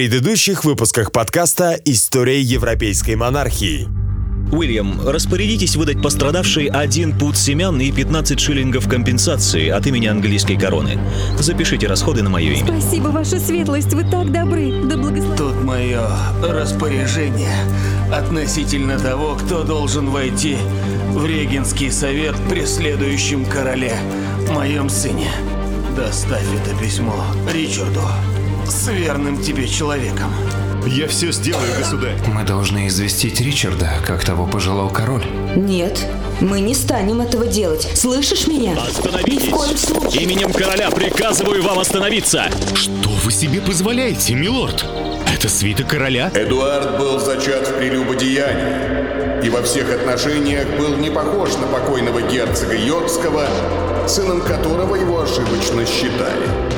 предыдущих выпусках подкаста «История европейской монархии». Уильям, распорядитесь выдать пострадавшей один пуд семян и 15 шиллингов компенсации от имени английской короны. Запишите расходы на мое имя. Спасибо, ваша светлость, вы так добры. Да благословит. Тут мое распоряжение относительно того, кто должен войти в регенский совет при следующем короле, моем сыне. Доставь это письмо Ричарду с верным тебе человеком. Я все сделаю, государь. Мы должны известить Ричарда, как того пожелал король. Нет, мы не станем этого делать. Слышишь меня? Остановитесь! Ни в коем случае. Именем короля приказываю вам остановиться! Что вы себе позволяете, милорд? Это свита короля? Эдуард был зачат в прелюбодеянии и во всех отношениях был не похож на покойного герцога Йоркского, сыном которого его ошибочно считали.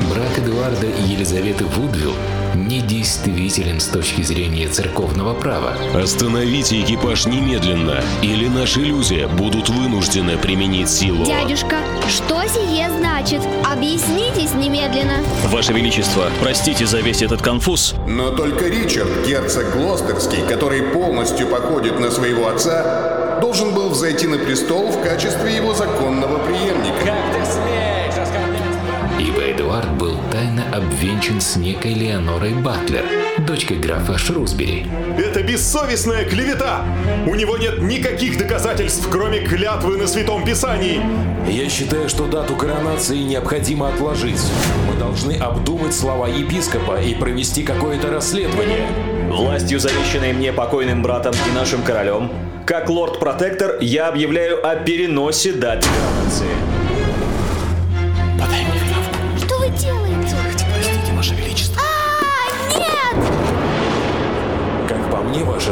Брак Эдуарда и Елизаветы Вудвилл недействителен с точки зрения церковного права. Остановите экипаж немедленно, или наши иллюзии будут вынуждены применить силу. Дядюшка, что сие значит? Объяснитесь немедленно. Ваше Величество, простите за весь этот конфуз. Но только Ричард, герцог Глостерский, который полностью походит на своего отца, должен был взойти на престол в качестве его законного преемника. Ибо Эдуард был тайно обвенчан с некой Леонорой Батлер, дочкой графа Шрусбери. Это бессовестная клевета! У него нет никаких доказательств, кроме клятвы на Святом Писании. Я считаю, что дату коронации необходимо отложить. Мы должны обдумать слова епископа и провести какое-то расследование. Властью, завещанной мне покойным братом и нашим королем, как лорд-протектор, я объявляю о переносе даты коронации.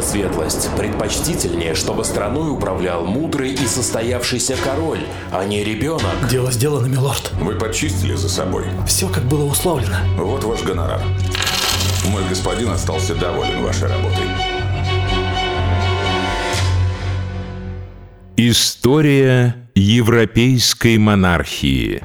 Светлость, предпочтительнее, чтобы страной управлял мудрый и состоявшийся король, а не ребенок. Дело сделано, милорд. Вы подчистили за собой. Все, как было условлено. Вот ваш гонорар. Мой господин остался доволен вашей работой. История европейской монархии.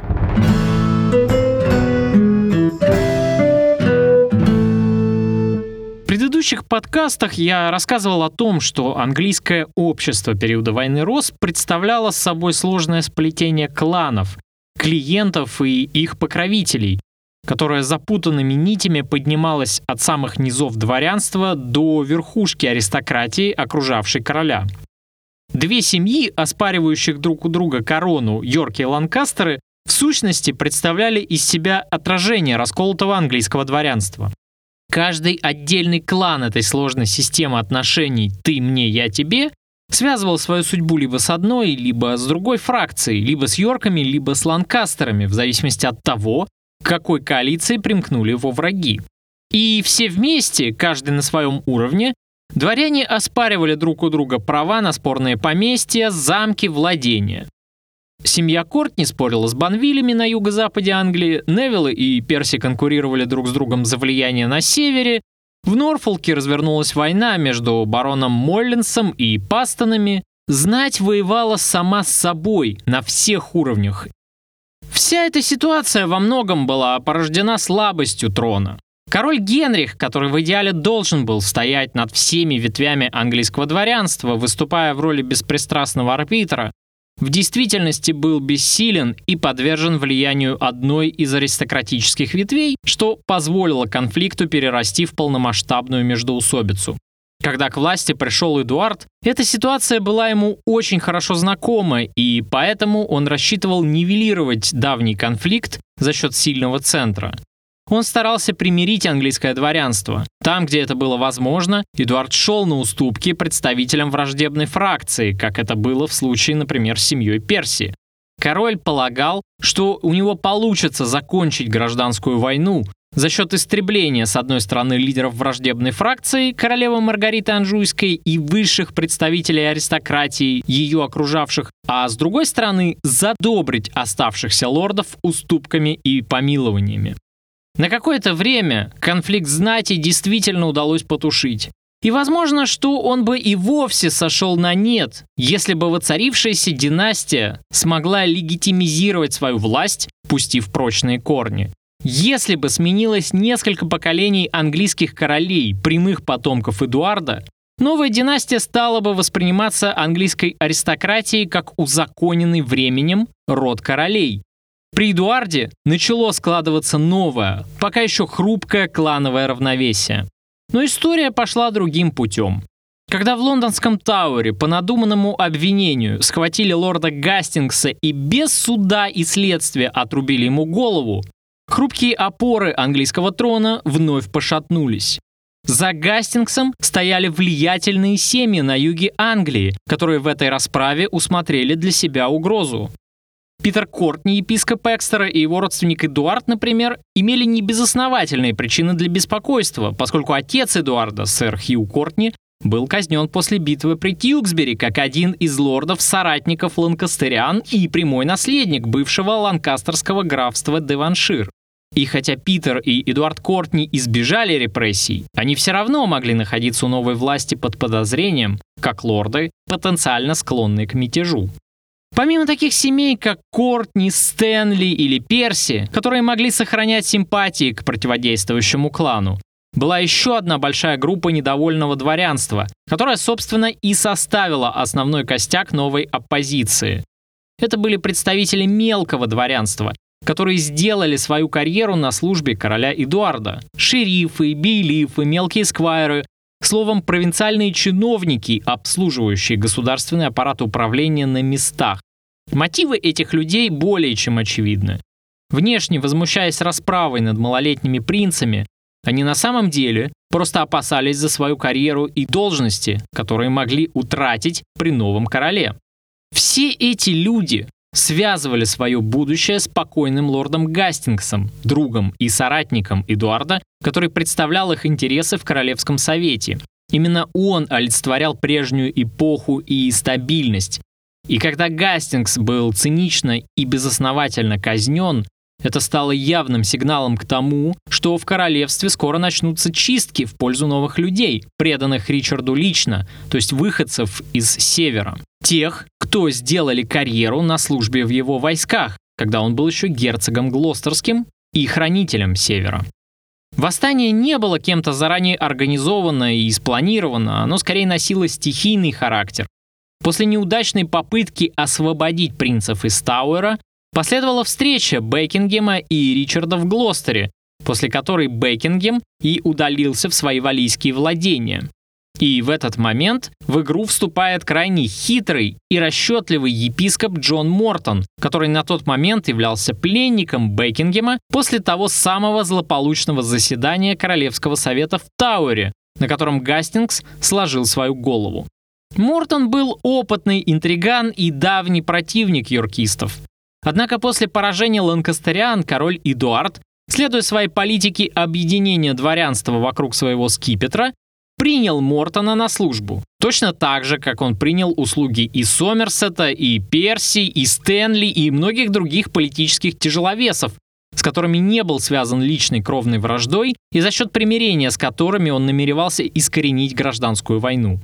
Предыдущих подкастах я рассказывал о том, что английское общество периода войны Рос представляло собой сложное сплетение кланов, клиентов и их покровителей, которое запутанными нитями поднималось от самых низов дворянства до верхушки аристократии, окружавшей короля. Две семьи, оспаривающих друг у друга корону, Йорки и Ланкастеры, в сущности представляли из себя отражение расколотого английского дворянства. Каждый отдельный клан этой сложной системы отношений «ты мне, я тебе» связывал свою судьбу либо с одной, либо с другой фракцией, либо с Йорками, либо с Ланкастерами, в зависимости от того, к какой коалиции примкнули его враги. И все вместе, каждый на своем уровне, дворяне оспаривали друг у друга права на спорные поместья, замки, владения. Семья Кортни спорила с Банвилями на юго-западе Англии, Невиллы и Перси конкурировали друг с другом за влияние на севере, в Норфолке развернулась война между бароном Моллинсом и Пастонами, знать воевала сама с собой на всех уровнях. Вся эта ситуация во многом была порождена слабостью трона. Король Генрих, который в идеале должен был стоять над всеми ветвями английского дворянства, выступая в роли беспристрастного арбитра, в действительности был бессилен и подвержен влиянию одной из аристократических ветвей, что позволило конфликту перерасти в полномасштабную междоусобицу. Когда к власти пришел Эдуард, эта ситуация была ему очень хорошо знакома, и поэтому он рассчитывал нивелировать давний конфликт за счет сильного центра. Он старался примирить английское дворянство. Там, где это было возможно, Эдуард шел на уступки представителям враждебной фракции, как это было в случае, например, с семьей Персии. Король полагал, что у него получится закончить гражданскую войну за счет истребления, с одной стороны, лидеров враждебной фракции, королевы Маргариты Анжуйской и высших представителей аристократии, ее окружавших, а с другой стороны, задобрить оставшихся лордов уступками и помилованиями. На какое-то время конфликт знати действительно удалось потушить. И возможно, что он бы и вовсе сошел на нет, если бы воцарившаяся династия смогла легитимизировать свою власть, пустив прочные корни. Если бы сменилось несколько поколений английских королей, прямых потомков Эдуарда, новая династия стала бы восприниматься английской аристократией как узаконенный временем род королей. При Эдуарде начало складываться новое, пока еще хрупкое клановое равновесие. Но история пошла другим путем. Когда в лондонском Тауэре по надуманному обвинению схватили лорда Гастингса и без суда и следствия отрубили ему голову, хрупкие опоры английского трона вновь пошатнулись. За Гастингсом стояли влиятельные семьи на юге Англии, которые в этой расправе усмотрели для себя угрозу. Питер Кортни, епископ Экстера и его родственник Эдуард, например, имели небезосновательные причины для беспокойства, поскольку отец Эдуарда, сэр Хью Кортни, был казнен после битвы при Тьюксбери как один из лордов-соратников ланкастериан и прямой наследник бывшего ланкастерского графства Деваншир. И хотя Питер и Эдуард Кортни избежали репрессий, они все равно могли находиться у новой власти под подозрением, как лорды, потенциально склонные к мятежу. Помимо таких семей, как Кортни, Стэнли или Перси, которые могли сохранять симпатии к противодействующему клану, была еще одна большая группа недовольного дворянства, которая, собственно, и составила основной костяк новой оппозиции. Это были представители мелкого дворянства, которые сделали свою карьеру на службе короля Эдуарда. Шерифы, бейлифы, мелкие сквайры, словом, провинциальные чиновники, обслуживающие государственный аппарат управления на местах. Мотивы этих людей более чем очевидны. Внешне возмущаясь расправой над малолетними принцами, они на самом деле просто опасались за свою карьеру и должности, которые могли утратить при новом короле. Все эти люди связывали свое будущее с покойным лордом Гастингсом, другом и соратником Эдуарда, который представлял их интересы в Королевском совете. Именно он олицетворял прежнюю эпоху и стабильность. И когда Гастингс был цинично и безосновательно казнен, это стало явным сигналом к тому, что в королевстве скоро начнутся чистки в пользу новых людей, преданных Ричарду лично, то есть выходцев из севера. Тех, кто сделали карьеру на службе в его войсках, когда он был еще герцогом Глостерским и хранителем севера. Восстание не было кем-то заранее организовано и спланировано, оно скорее носило стихийный характер. После неудачной попытки освободить принцев из Тауэра, Последовала встреча Бекингема и Ричарда в Глостере, после которой Бекингем и удалился в свои валийские владения. И в этот момент в игру вступает крайне хитрый и расчетливый епископ Джон Мортон, который на тот момент являлся пленником Бекингема после того самого злополучного заседания Королевского совета в Тауэре, на котором Гастингс сложил свою голову. Мортон был опытный интриган и давний противник йоркистов. Однако после поражения ланкастериан король Эдуард, следуя своей политике объединения дворянства вокруг своего скипетра, принял Мортона на службу. Точно так же, как он принял услуги и Сомерсета, и Перси, и Стэнли, и многих других политических тяжеловесов, с которыми не был связан личной кровной враждой и за счет примирения с которыми он намеревался искоренить гражданскую войну.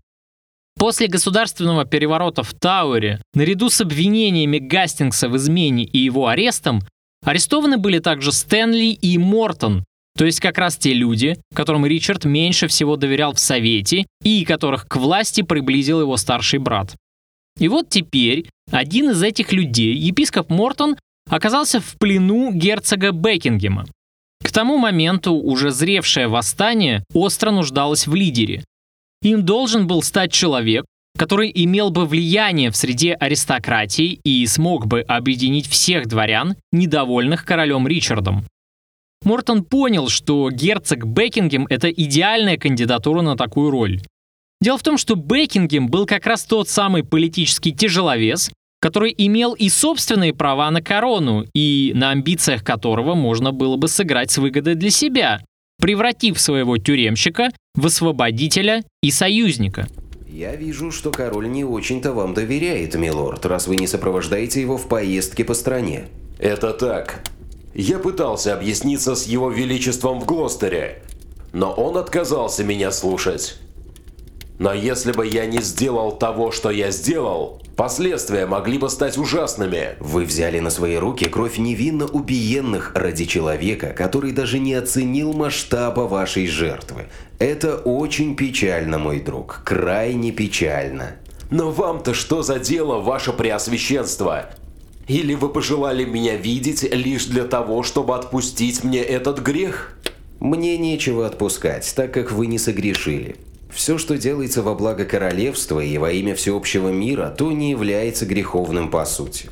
После государственного переворота в Тауэре, наряду с обвинениями Гастингса в измене и его арестом, арестованы были также Стэнли и Мортон, то есть как раз те люди, которым Ричард меньше всего доверял в Совете и которых к власти приблизил его старший брат. И вот теперь один из этих людей, епископ Мортон, оказался в плену герцога Бекингема. К тому моменту уже зревшее восстание остро нуждалось в лидере, им должен был стать человек, который имел бы влияние в среде аристократии и смог бы объединить всех дворян, недовольных королем Ричардом. Мортон понял, что герцог Бекингем — это идеальная кандидатура на такую роль. Дело в том, что Бекингем был как раз тот самый политический тяжеловес, который имел и собственные права на корону, и на амбициях которого можно было бы сыграть с выгодой для себя, превратив своего тюремщика в освободителя и союзника. Я вижу, что король не очень-то вам доверяет, милорд, раз вы не сопровождаете его в поездке по стране. Это так. Я пытался объясниться с его величеством в Глостере, но он отказался меня слушать. Но если бы я не сделал того, что я сделал, последствия могли бы стать ужасными. Вы взяли на свои руки кровь невинно убиенных ради человека, который даже не оценил масштаба вашей жертвы. Это очень печально, мой друг, крайне печально. Но вам-то что за дело, ваше преосвященство? Или вы пожелали меня видеть лишь для того, чтобы отпустить мне этот грех? Мне нечего отпускать, так как вы не согрешили. Все, что делается во благо королевства и во имя всеобщего мира, то не является греховным по сути.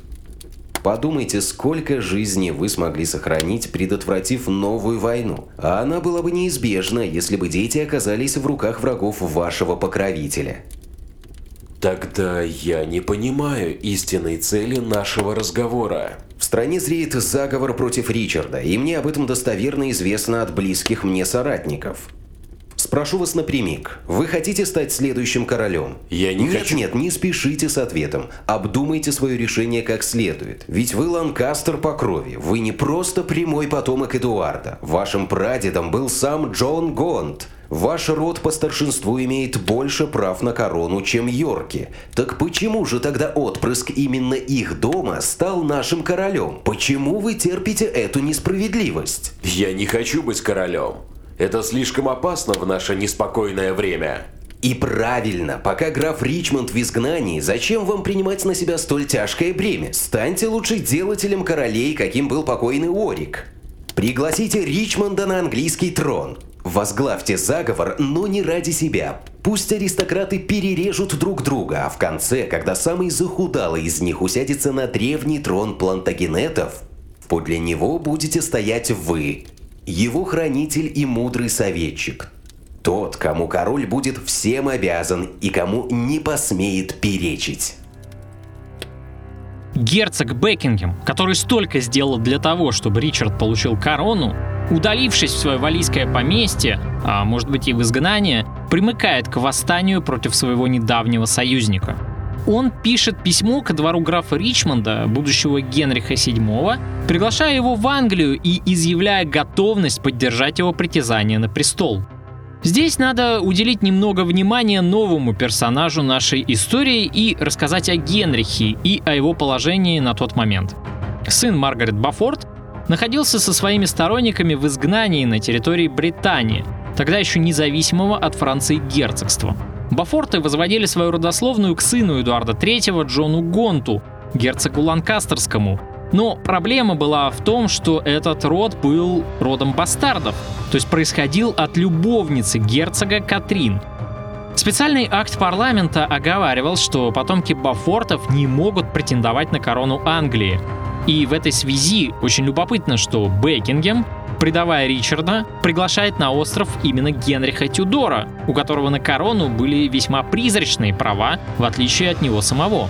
Подумайте, сколько жизней вы смогли сохранить, предотвратив новую войну. А она была бы неизбежна, если бы дети оказались в руках врагов вашего покровителя. Тогда я не понимаю истинной цели нашего разговора. В стране зреет заговор против Ричарда, и мне об этом достоверно известно от близких мне соратников. Спрошу вас напрямик. Вы хотите стать следующим королем? Я не нет, хочу. Нет, не спешите с ответом. Обдумайте свое решение как следует. Ведь вы Ланкастер по крови. Вы не просто прямой потомок Эдуарда. Вашим прадедом был сам Джон Гонт. Ваш род по старшинству имеет больше прав на корону, чем Йорки. Так почему же тогда отпрыск именно их дома стал нашим королем? Почему вы терпите эту несправедливость? Я не хочу быть королем. Это слишком опасно в наше неспокойное время. И правильно, пока граф Ричмонд в изгнании, зачем вам принимать на себя столь тяжкое бремя? Станьте лучше делателем королей, каким был покойный Орик. Пригласите Ричмонда на английский трон. Возглавьте заговор, но не ради себя. Пусть аристократы перережут друг друга, а в конце, когда самый захудалый из них усядется на древний трон плантагенетов, подле него будете стоять вы, его хранитель и мудрый советчик. Тот, кому король будет всем обязан и кому не посмеет перечить. Герцог Бекингем, который столько сделал для того, чтобы Ричард получил корону, удалившись в свое валийское поместье, а может быть и в изгнание, примыкает к восстанию против своего недавнего союзника. Он пишет письмо ко двору графа Ричмонда, будущего Генриха VII, приглашая его в Англию и изъявляя готовность поддержать его притязание на престол. Здесь надо уделить немного внимания новому персонажу нашей истории и рассказать о Генрихе и о его положении на тот момент. Сын Маргарет Бафорд находился со своими сторонниками в изгнании на территории Британии, тогда еще независимого от Франции герцогства. Бафорты возводили свою родословную к сыну Эдуарда III Джону Гонту, герцогу Ланкастерскому, но проблема была в том, что этот род был родом бастардов, то есть происходил от любовницы герцога Катрин. Специальный акт парламента оговаривал, что потомки Бафортов не могут претендовать на корону Англии. И в этой связи очень любопытно, что Бекингем, предавая Ричарда, приглашает на остров именно Генриха Тюдора, у которого на корону были весьма призрачные права, в отличие от него самого.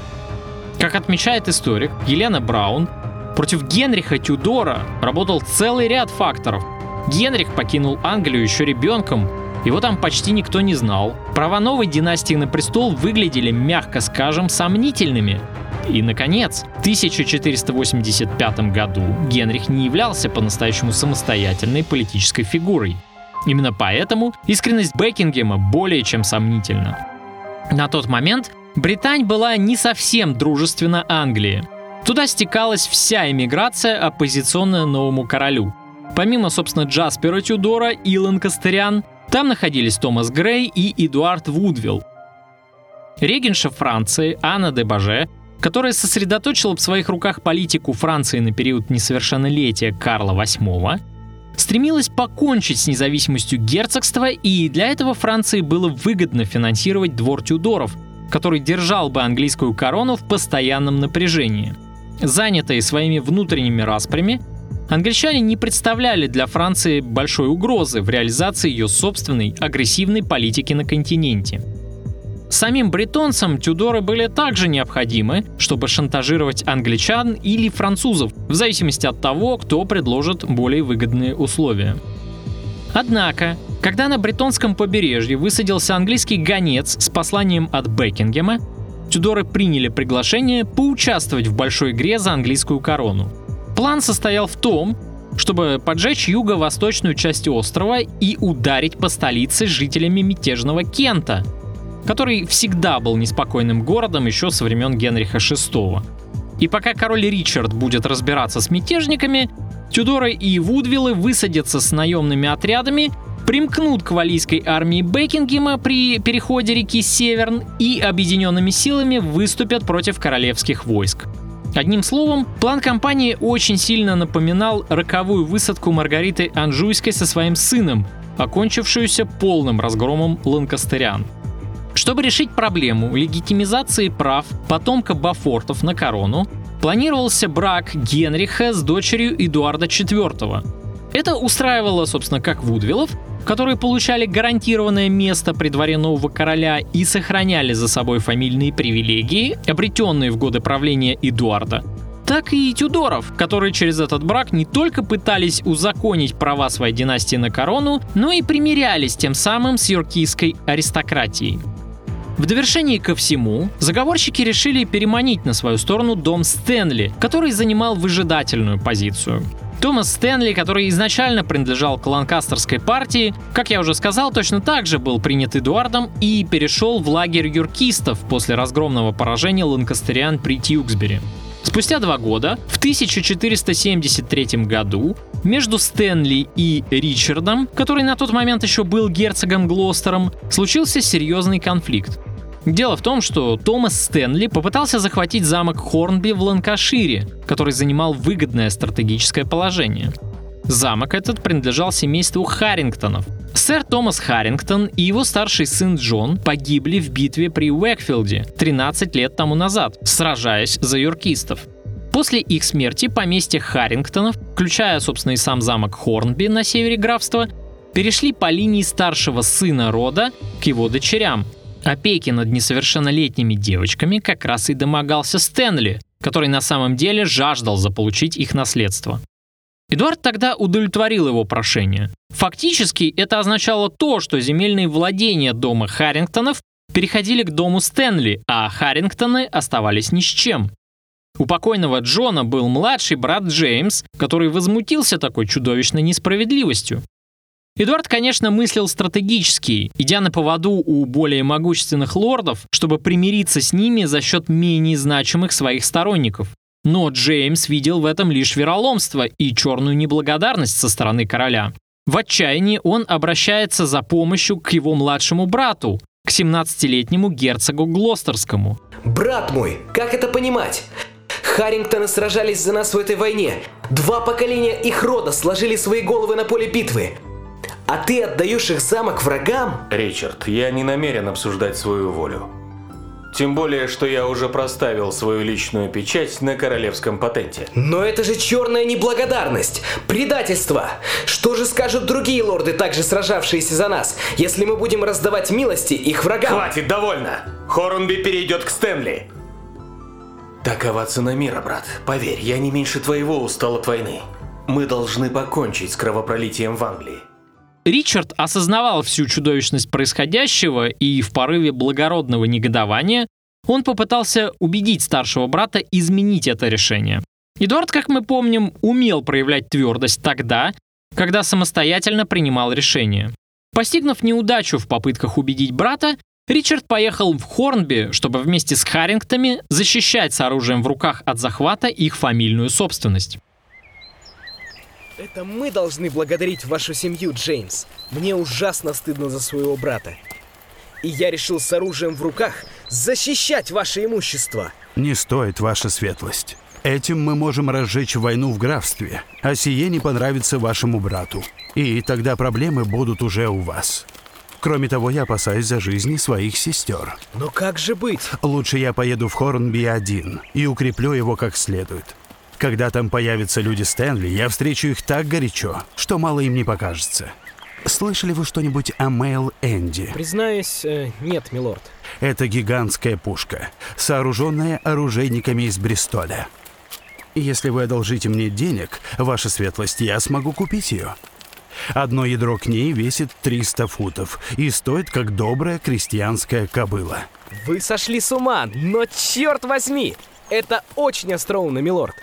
Как отмечает историк Елена Браун, Против Генриха Тюдора работал целый ряд факторов. Генрих покинул Англию еще ребенком, его там почти никто не знал. Права новой династии на престол выглядели, мягко скажем, сомнительными. И, наконец, в 1485 году Генрих не являлся по-настоящему самостоятельной политической фигурой. Именно поэтому искренность Бекингема более чем сомнительна. На тот момент Британь была не совсем дружественна Англии. Туда стекалась вся эмиграция, оппозиционная новому королю. Помимо, собственно, Джаспера Тюдора и Ланкастериан, там находились Томас Грей и Эдуард Вудвилл. Регенша Франции Анна де Баже, которая сосредоточила в своих руках политику Франции на период несовершеннолетия Карла VIII, стремилась покончить с независимостью герцогства, и для этого Франции было выгодно финансировать двор Тюдоров, который держал бы английскую корону в постоянном напряжении. Занятые своими внутренними распрями, англичане не представляли для Франции большой угрозы в реализации ее собственной агрессивной политики на континенте. Самим бретонцам Тюдоры были также необходимы, чтобы шантажировать англичан или французов, в зависимости от того, кто предложит более выгодные условия. Однако, когда на бретонском побережье высадился английский гонец с посланием от Бекингема, Тюдоры приняли приглашение поучаствовать в большой игре за английскую корону. План состоял в том, чтобы поджечь юго-восточную часть острова и ударить по столице жителями мятежного Кента. Который всегда был неспокойным городом еще со времен Генриха VI. И пока король Ричард будет разбираться с мятежниками, Тюдоры и Вудвиллы высадятся с наемными отрядами, примкнут к валийской армии Бекингема при переходе реки Северн и объединенными силами выступят против королевских войск. Одним словом, план кампании очень сильно напоминал роковую высадку Маргариты Анжуйской со своим сыном, окончившуюся полным разгромом ланкастерян. Чтобы решить проблему легитимизации прав потомка Бафортов на корону, планировался брак Генриха с дочерью Эдуарда IV. Это устраивало, собственно, как Вудвиллов, которые получали гарантированное место при дворе нового короля и сохраняли за собой фамильные привилегии, обретенные в годы правления Эдуарда, так и Тюдоров, которые через этот брак не только пытались узаконить права своей династии на корону, но и примирялись тем самым с юркийской аристократией. В довершении ко всему, заговорщики решили переманить на свою сторону дом Стэнли, который занимал выжидательную позицию. Томас Стэнли, который изначально принадлежал к ланкастерской партии, как я уже сказал, точно так же был принят Эдуардом и перешел в лагерь юркистов после разгромного поражения ланкастериан при Тьюксбери. Спустя два года, в 1473 году, между Стэнли и Ричардом, который на тот момент еще был герцогом Глостером, случился серьезный конфликт. Дело в том, что Томас Стэнли попытался захватить замок Хорнби в Ланкашире, который занимал выгодное стратегическое положение. Замок этот принадлежал семейству Харрингтонов. Сэр Томас Харрингтон и его старший сын Джон погибли в битве при Уэкфилде 13 лет тому назад, сражаясь за юркистов. После их смерти поместье Харрингтонов, включая, собственно, и сам замок Хорнби на севере графства, перешли по линии старшего сына рода к его дочерям. Опеки над несовершеннолетними девочками как раз и домогался Стэнли, который на самом деле жаждал заполучить их наследство. Эдуард тогда удовлетворил его прошение. Фактически это означало то, что земельные владения дома Харрингтонов переходили к дому Стэнли, а Харрингтоны оставались ни с чем. У покойного Джона был младший брат Джеймс, который возмутился такой чудовищной несправедливостью. Эдуард, конечно, мыслил стратегически, идя на поводу у более могущественных лордов, чтобы примириться с ними за счет менее значимых своих сторонников. Но Джеймс видел в этом лишь вероломство и черную неблагодарность со стороны короля. В отчаянии он обращается за помощью к его младшему брату, к 17-летнему герцогу Глостерскому. «Брат мой, как это понимать? Харрингтоны сражались за нас в этой войне. Два поколения их рода сложили свои головы на поле битвы. А ты отдаешь их замок врагам? Ричард, я не намерен обсуждать свою волю. Тем более, что я уже проставил свою личную печать на королевском патенте. Но это же черная неблагодарность, предательство. Что же скажут другие лорды, также сражавшиеся за нас, если мы будем раздавать милости их врагам? Хватит, довольно! Хорунби перейдет к Стэнли. Такова цена мира, брат. Поверь, я не меньше твоего устал от войны. Мы должны покончить с кровопролитием в Англии. Ричард осознавал всю чудовищность происходящего и в порыве благородного негодования он попытался убедить старшего брата изменить это решение. Эдуард, как мы помним, умел проявлять твердость тогда, когда самостоятельно принимал решения. Постигнув неудачу в попытках убедить брата, Ричард поехал в Хорнби, чтобы вместе с Харрингтами защищать с оружием в руках от захвата их фамильную собственность. Это мы должны благодарить вашу семью, Джеймс. Мне ужасно стыдно за своего брата. И я решил с оружием в руках защищать ваше имущество. Не стоит, ваша светлость. Этим мы можем разжечь войну в графстве, а сие не понравится вашему брату. И тогда проблемы будут уже у вас. Кроме того, я опасаюсь за жизни своих сестер. Но как же быть? Лучше я поеду в Хорнби один и укреплю его как следует. Когда там появятся люди Стэнли, я встречу их так горячо, что мало им не покажется. Слышали вы что-нибудь о Мэйл Энди? Признаюсь, э, нет, милорд. Это гигантская пушка, сооруженная оружейниками из Бристоля. Если вы одолжите мне денег, ваша светлость, я смогу купить ее. Одно ядро к ней весит 300 футов и стоит как добрая крестьянская кобыла. Вы сошли с ума, но черт возьми! Это очень остроумно, милорд.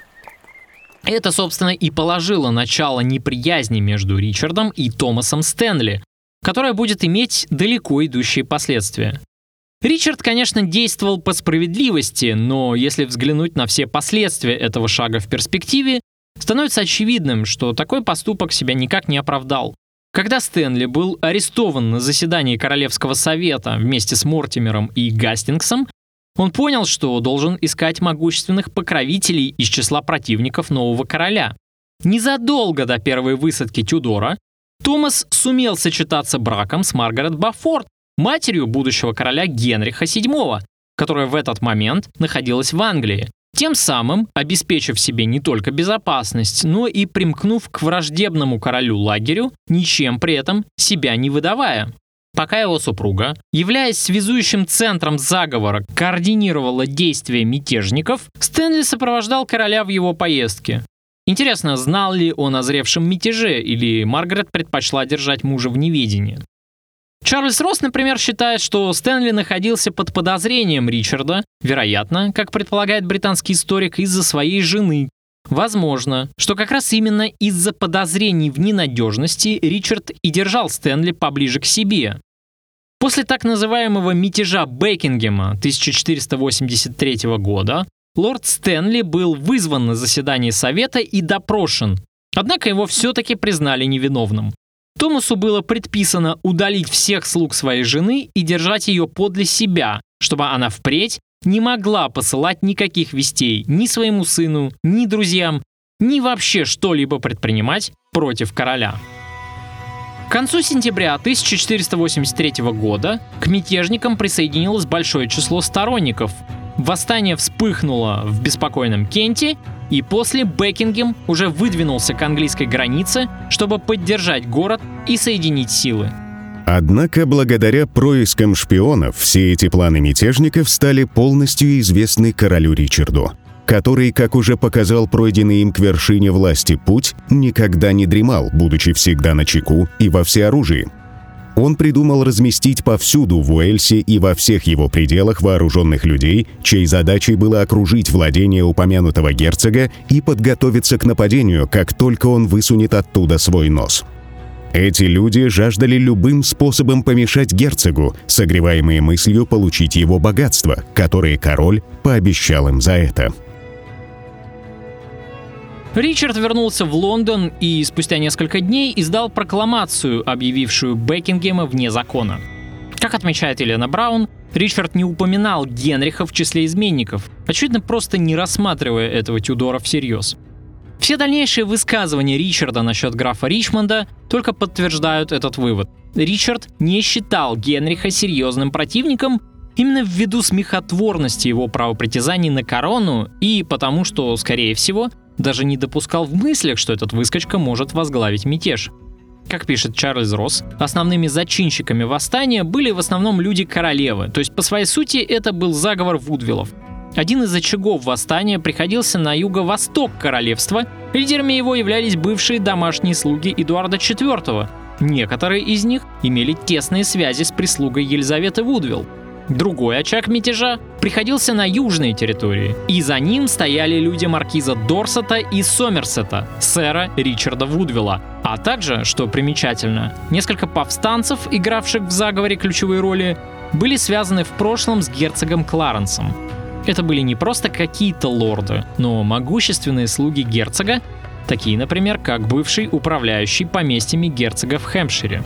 Это, собственно, и положило начало неприязни между Ричардом и Томасом Стэнли, которая будет иметь далеко идущие последствия. Ричард, конечно, действовал по справедливости, но если взглянуть на все последствия этого шага в перспективе, становится очевидным, что такой поступок себя никак не оправдал. Когда Стэнли был арестован на заседании Королевского совета вместе с Мортимером и Гастингсом, он понял, что должен искать могущественных покровителей из числа противников нового короля. Незадолго до первой высадки Тюдора Томас сумел сочетаться браком с Маргарет Бафорд, матерью будущего короля Генриха VII, которая в этот момент находилась в Англии, тем самым обеспечив себе не только безопасность, но и примкнув к враждебному королю лагерю, ничем при этом себя не выдавая. Пока его супруга, являясь связующим центром заговора, координировала действия мятежников, Стэнли сопровождал короля в его поездке. Интересно, знал ли он о зревшем мятеже, или Маргарет предпочла держать мужа в неведении? Чарльз Росс, например, считает, что Стэнли находился под подозрением Ричарда, вероятно, как предполагает британский историк, из-за своей жены. Возможно, что как раз именно из-за подозрений в ненадежности Ричард и держал Стэнли поближе к себе. После так называемого мятежа Бекингема 1483 года лорд Стэнли был вызван на заседание совета и допрошен, однако его все-таки признали невиновным. Томасу было предписано удалить всех слуг своей жены и держать ее подле себя, чтобы она впредь не могла посылать никаких вестей ни своему сыну, ни друзьям, ни вообще что-либо предпринимать против короля. К концу сентября 1483 года к мятежникам присоединилось большое число сторонников. Восстание вспыхнуло в беспокойном Кенте, и после Бекингем уже выдвинулся к английской границе, чтобы поддержать город и соединить силы. Однако, благодаря проискам шпионов, все эти планы мятежников стали полностью известны королю Ричарду, который, как уже показал пройденный им к вершине власти путь, никогда не дремал, будучи всегда на чеку и во всеоружии. Он придумал разместить повсюду в Уэльсе и во всех его пределах вооруженных людей, чьей задачей было окружить владение упомянутого герцога и подготовиться к нападению, как только он высунет оттуда свой нос. Эти люди жаждали любым способом помешать герцогу, согреваемые мыслью получить его богатство, которые король пообещал им за это. Ричард вернулся в Лондон и спустя несколько дней издал прокламацию, объявившую Бекингема вне закона. Как отмечает Елена Браун, Ричард не упоминал Генриха в числе изменников, очевидно, просто не рассматривая этого Тюдора всерьез. Все дальнейшие высказывания Ричарда насчет графа Ричмонда только подтверждают этот вывод. Ричард не считал Генриха серьезным противником именно ввиду смехотворности его правопритязаний на корону и потому, что, скорее всего, даже не допускал в мыслях, что этот выскочка может возглавить мятеж. Как пишет Чарльз Росс, основными зачинщиками восстания были в основном люди королевы, то есть по своей сути это был заговор Вудвиллов. Один из очагов восстания приходился на юго-восток королевства, лидерами его являлись бывшие домашние слуги Эдуарда IV. Некоторые из них имели тесные связи с прислугой Елизаветы Вудвилл. Другой очаг мятежа приходился на южной территории, и за ним стояли люди маркиза Дорсета и Сомерсета, сэра Ричарда Вудвилла, а также, что примечательно, несколько повстанцев, игравших в заговоре ключевые роли, были связаны в прошлом с герцогом Кларенсом. Это были не просто какие-то лорды, но могущественные слуги герцога, такие, например, как бывший управляющий поместьями герцога в Хэмпшире.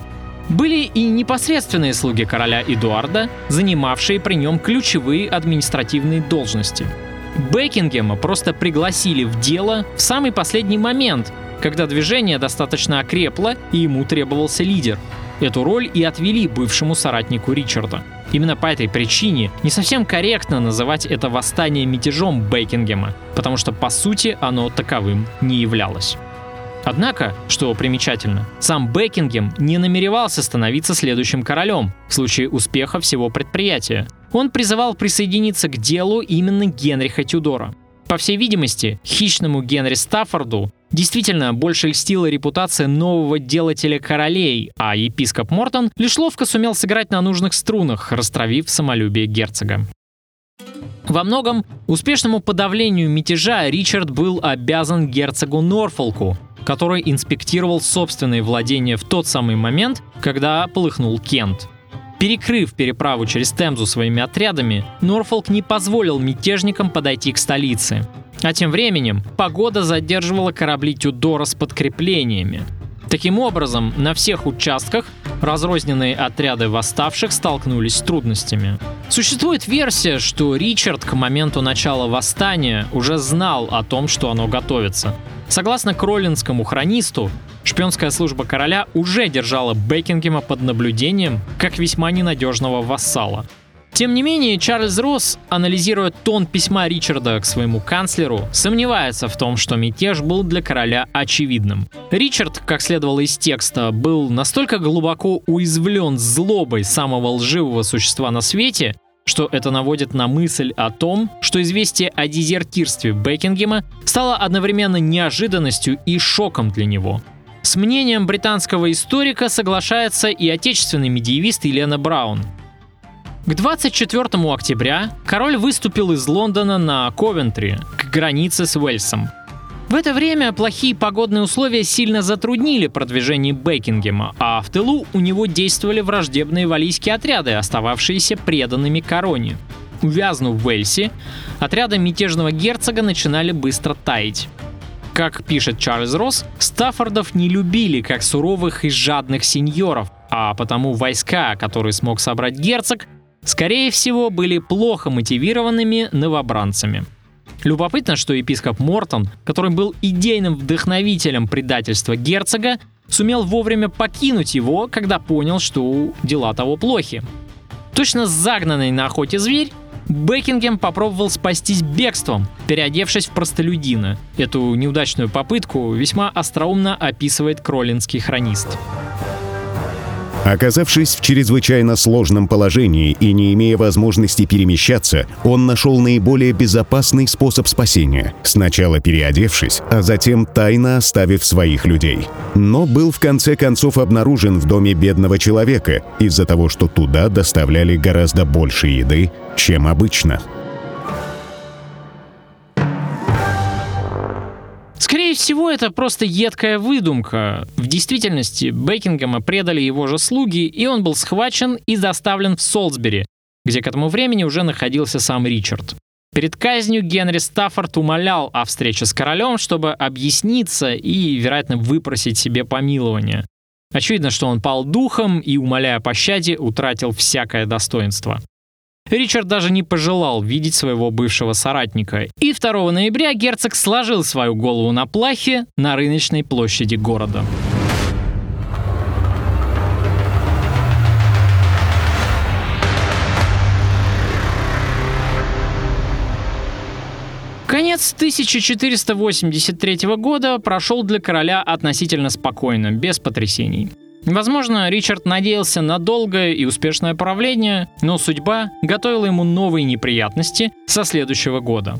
Были и непосредственные слуги короля Эдуарда, занимавшие при нем ключевые административные должности. Бекингема просто пригласили в дело в самый последний момент, когда движение достаточно окрепло и ему требовался лидер. Эту роль и отвели бывшему соратнику Ричарда. Именно по этой причине не совсем корректно называть это восстание мятежом Бекингема, потому что по сути оно таковым не являлось. Однако, что примечательно, сам Бекингем не намеревался становиться следующим королем в случае успеха всего предприятия. Он призывал присоединиться к делу именно Генриха Тюдора. По всей видимости, хищному Генри Стаффорду действительно больше льстила репутация нового делателя королей, а епископ Мортон лишь ловко сумел сыграть на нужных струнах, растравив самолюбие герцога. Во многом успешному подавлению мятежа Ричард был обязан герцогу Норфолку, который инспектировал собственные владения в тот самый момент, когда полыхнул Кент. Перекрыв переправу через Темзу своими отрядами, Норфолк не позволил мятежникам подойти к столице. А тем временем погода задерживала корабли Тюдора с подкреплениями. Таким образом, на всех участках разрозненные отряды восставших столкнулись с трудностями. Существует версия, что Ричард к моменту начала восстания уже знал о том, что оно готовится. Согласно кролинскому хронисту, шпионская служба короля уже держала Бекингема под наблюдением как весьма ненадежного вассала – тем не менее, Чарльз Росс, анализируя тон письма Ричарда к своему канцлеру, сомневается в том, что мятеж был для короля очевидным. Ричард, как следовало из текста, был настолько глубоко уязвлен злобой самого лживого существа на свете, что это наводит на мысль о том, что известие о дезертирстве Бекингема стало одновременно неожиданностью и шоком для него. С мнением британского историка соглашается и отечественный медиевист Елена Браун – к 24 октября король выступил из Лондона на Ковентри, к границе с Уэльсом. В это время плохие погодные условия сильно затруднили продвижение Бекингема, а в тылу у него действовали враждебные валийские отряды, остававшиеся преданными короне. Увязнув в Уэльсе, отряды мятежного герцога начинали быстро таять. Как пишет Чарльз Росс, Стаффордов не любили как суровых и жадных сеньоров, а потому войска, которые смог собрать герцог, скорее всего, были плохо мотивированными новобранцами. Любопытно, что епископ Мортон, который был идейным вдохновителем предательства герцога, сумел вовремя покинуть его, когда понял, что дела того плохи. Точно загнанный на охоте зверь, Бекингем попробовал спастись бегством, переодевшись в простолюдина. Эту неудачную попытку весьма остроумно описывает кролинский хронист. Оказавшись в чрезвычайно сложном положении и не имея возможности перемещаться, он нашел наиболее безопасный способ спасения, сначала переодевшись, а затем тайно оставив своих людей. Но был в конце концов обнаружен в доме бедного человека из-за того, что туда доставляли гораздо больше еды, чем обычно. Скорее всего, это просто едкая выдумка. В действительности Бекингема предали его же слуги, и он был схвачен и доставлен в Солсбери, где к этому времени уже находился сам Ричард. Перед казнью Генри Стаффорд умолял о встрече с королем, чтобы объясниться и, вероятно, выпросить себе помилование. Очевидно, что он пал духом и, умоляя о пощаде, утратил всякое достоинство. Ричард даже не пожелал видеть своего бывшего соратника. И 2 ноября герцог сложил свою голову на плахе на рыночной площади города. Конец 1483 года прошел для короля относительно спокойно, без потрясений. Возможно, Ричард надеялся на долгое и успешное правление, но судьба готовила ему новые неприятности со следующего года.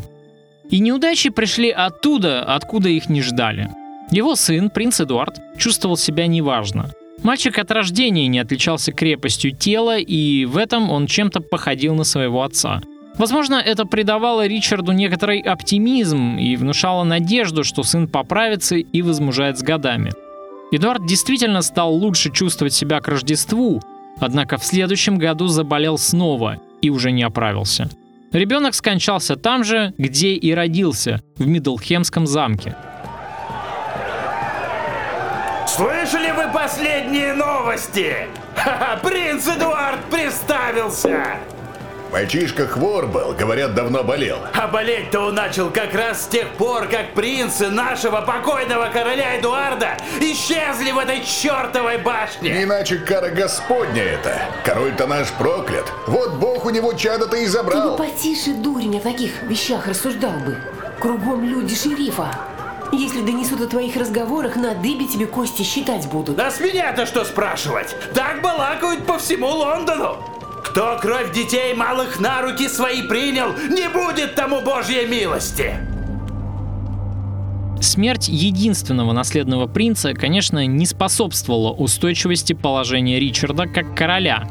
И неудачи пришли оттуда, откуда их не ждали. Его сын, принц Эдуард, чувствовал себя неважно. Мальчик от рождения не отличался крепостью тела, и в этом он чем-то походил на своего отца. Возможно, это придавало Ричарду некоторый оптимизм и внушало надежду, что сын поправится и возмужает с годами – Эдуард действительно стал лучше чувствовать себя к Рождеству, однако в следующем году заболел снова и уже не оправился. Ребенок скончался там же, где и родился, в Мидлхемском замке. Слышали вы последние новости? Ха-ха, принц Эдуард представился! Мальчишка хвор был, говорят, давно болел. А болеть-то он начал как раз с тех пор, как принцы нашего покойного короля Эдуарда исчезли в этой чертовой башне. Не иначе кара Господня это. Король-то наш проклят. Вот бог у него чада-то и забрал. Ты бы потише, дурень, о таких вещах рассуждал бы. Кругом люди шерифа. Если донесут о твоих разговорах, на дыбе тебе кости считать будут. Да с меня-то что спрашивать? Так балакают по всему Лондону. Кто кровь детей малых на руки свои принял, не будет тому Божьей милости. Смерть единственного наследного принца, конечно, не способствовала устойчивости положения Ричарда как короля.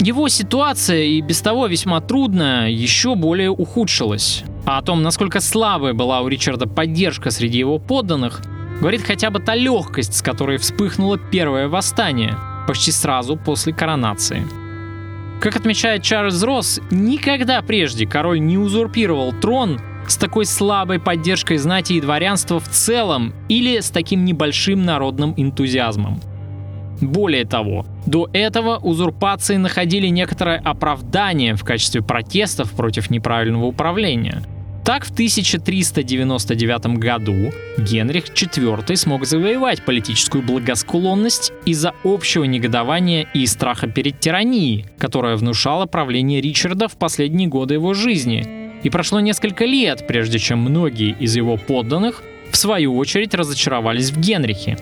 Его ситуация и без того весьма трудная еще более ухудшилась. А о том, насколько слабой была у Ричарда поддержка среди его подданных, говорит хотя бы та легкость, с которой вспыхнуло первое восстание, почти сразу после коронации. Как отмечает Чарльз Росс, никогда прежде король не узурпировал трон с такой слабой поддержкой знати и дворянства в целом или с таким небольшим народным энтузиазмом. Более того, до этого узурпации находили некоторое оправдание в качестве протестов против неправильного управления. Так, в 1399 году Генрих IV смог завоевать политическую благосклонность из-за общего негодования и страха перед тиранией, которая внушала правление Ричарда в последние годы его жизни. И прошло несколько лет, прежде чем многие из его подданных, в свою очередь, разочаровались в Генрихе.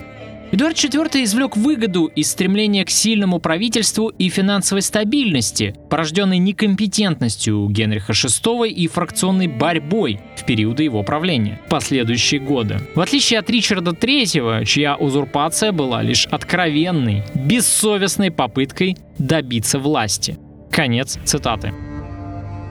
Эдуард IV извлек выгоду из стремления к сильному правительству и финансовой стабильности, порожденной некомпетентностью Генриха VI и фракционной борьбой в периоды его правления, последующие годы. В отличие от Ричарда III, чья узурпация была лишь откровенной, бессовестной попыткой добиться власти. Конец цитаты.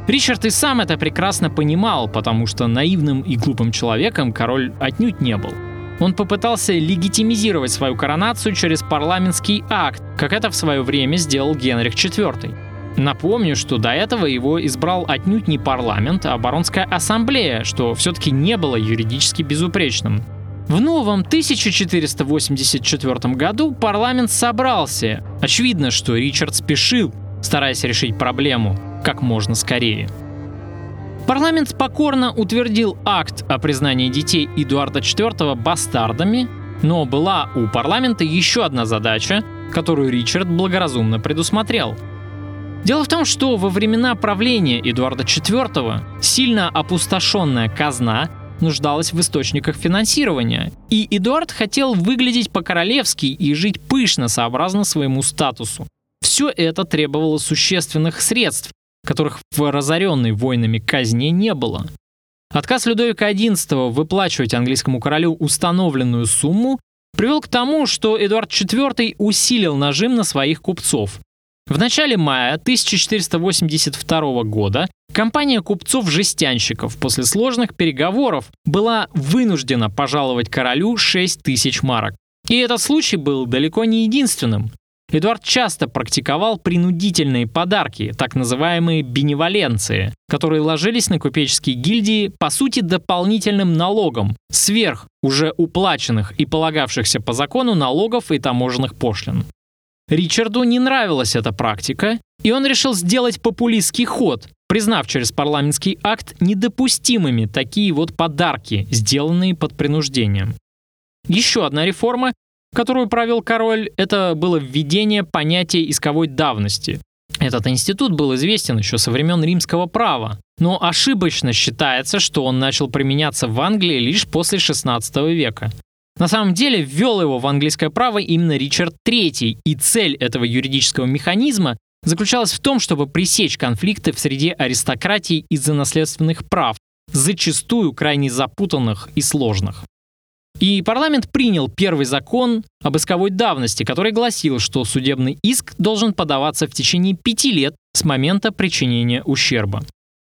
Ричард и сам это прекрасно понимал, потому что наивным и глупым человеком король отнюдь не был. Он попытался легитимизировать свою коронацию через парламентский акт, как это в свое время сделал Генрих IV. Напомню, что до этого его избрал отнюдь не парламент, а баронская ассамблея, что все-таки не было юридически безупречным. В новом 1484 году парламент собрался. Очевидно, что Ричард спешил, стараясь решить проблему как можно скорее. Парламент покорно утвердил акт о признании детей Эдуарда IV бастардами, но была у парламента еще одна задача, которую Ричард благоразумно предусмотрел. Дело в том, что во времена правления Эдуарда IV сильно опустошенная казна нуждалась в источниках финансирования, и Эдуард хотел выглядеть по-королевски и жить пышно сообразно своему статусу. Все это требовало существенных средств, которых в разоренной войнами казне не было. Отказ Людовика XI выплачивать английскому королю установленную сумму привел к тому, что Эдуард IV усилил нажим на своих купцов. В начале мая 1482 года компания купцов-жестянщиков после сложных переговоров была вынуждена пожаловать королю 6 тысяч марок. И этот случай был далеко не единственным. Эдуард часто практиковал принудительные подарки, так называемые беневоленции, которые ложились на купеческие гильдии по сути дополнительным налогом, сверх уже уплаченных и полагавшихся по закону налогов и таможенных пошлин. Ричарду не нравилась эта практика, и он решил сделать популистский ход, признав через парламентский акт недопустимыми такие вот подарки, сделанные под принуждением. Еще одна реформа которую провел король, это было введение понятия исковой давности. Этот институт был известен еще со времен римского права, но ошибочно считается, что он начал применяться в Англии лишь после 16 века. На самом деле ввел его в английское право именно Ричард III, и цель этого юридического механизма заключалась в том, чтобы пресечь конфликты в среде аристократии из-за наследственных прав, зачастую крайне запутанных и сложных. И парламент принял первый закон об исковой давности, который гласил, что судебный иск должен подаваться в течение пяти лет с момента причинения ущерба.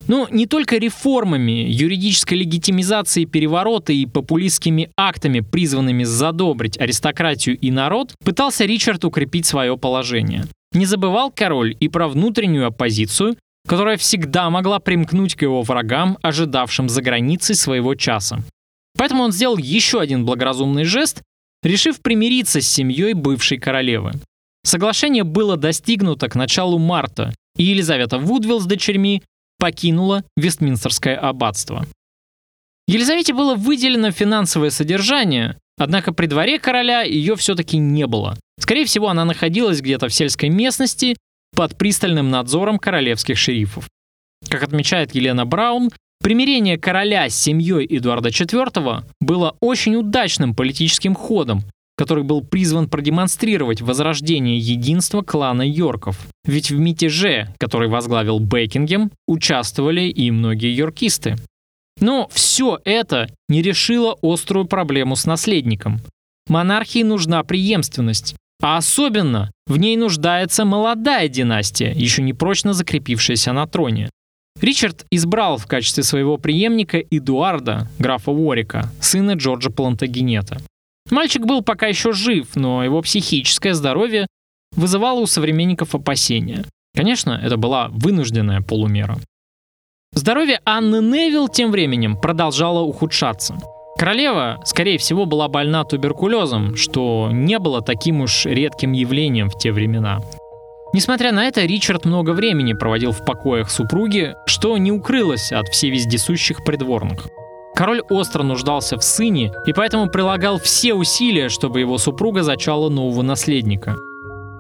Но не только реформами, юридической легитимизацией переворота и популистскими актами, призванными задобрить аристократию и народ, пытался Ричард укрепить свое положение. Не забывал король и про внутреннюю оппозицию, которая всегда могла примкнуть к его врагам, ожидавшим за границей своего часа. Поэтому он сделал еще один благоразумный жест, решив примириться с семьей бывшей королевы. Соглашение было достигнуто к началу марта, и Елизавета Вудвилл с дочерьми покинула Вестминстерское аббатство. Елизавете было выделено финансовое содержание, однако при дворе короля ее все-таки не было. Скорее всего, она находилась где-то в сельской местности под пристальным надзором королевских шерифов. Как отмечает Елена Браун, Примирение короля с семьей Эдуарда IV было очень удачным политическим ходом, который был призван продемонстрировать возрождение единства клана Йорков. Ведь в мятеже, который возглавил Бекингем, участвовали и многие йоркисты. Но все это не решило острую проблему с наследником. Монархии нужна преемственность, а особенно в ней нуждается молодая династия, еще не прочно закрепившаяся на троне. Ричард избрал в качестве своего преемника Эдуарда, графа Уорика, сына Джорджа Плантагенета. Мальчик был пока еще жив, но его психическое здоровье вызывало у современников опасения. Конечно, это была вынужденная полумера. Здоровье Анны Невилл тем временем продолжало ухудшаться. Королева, скорее всего, была больна туберкулезом, что не было таким уж редким явлением в те времена. Несмотря на это, Ричард много времени проводил в покоях супруги, что не укрылось от всевездесущих придворных. Король остро нуждался в сыне и поэтому прилагал все усилия, чтобы его супруга зачала нового наследника.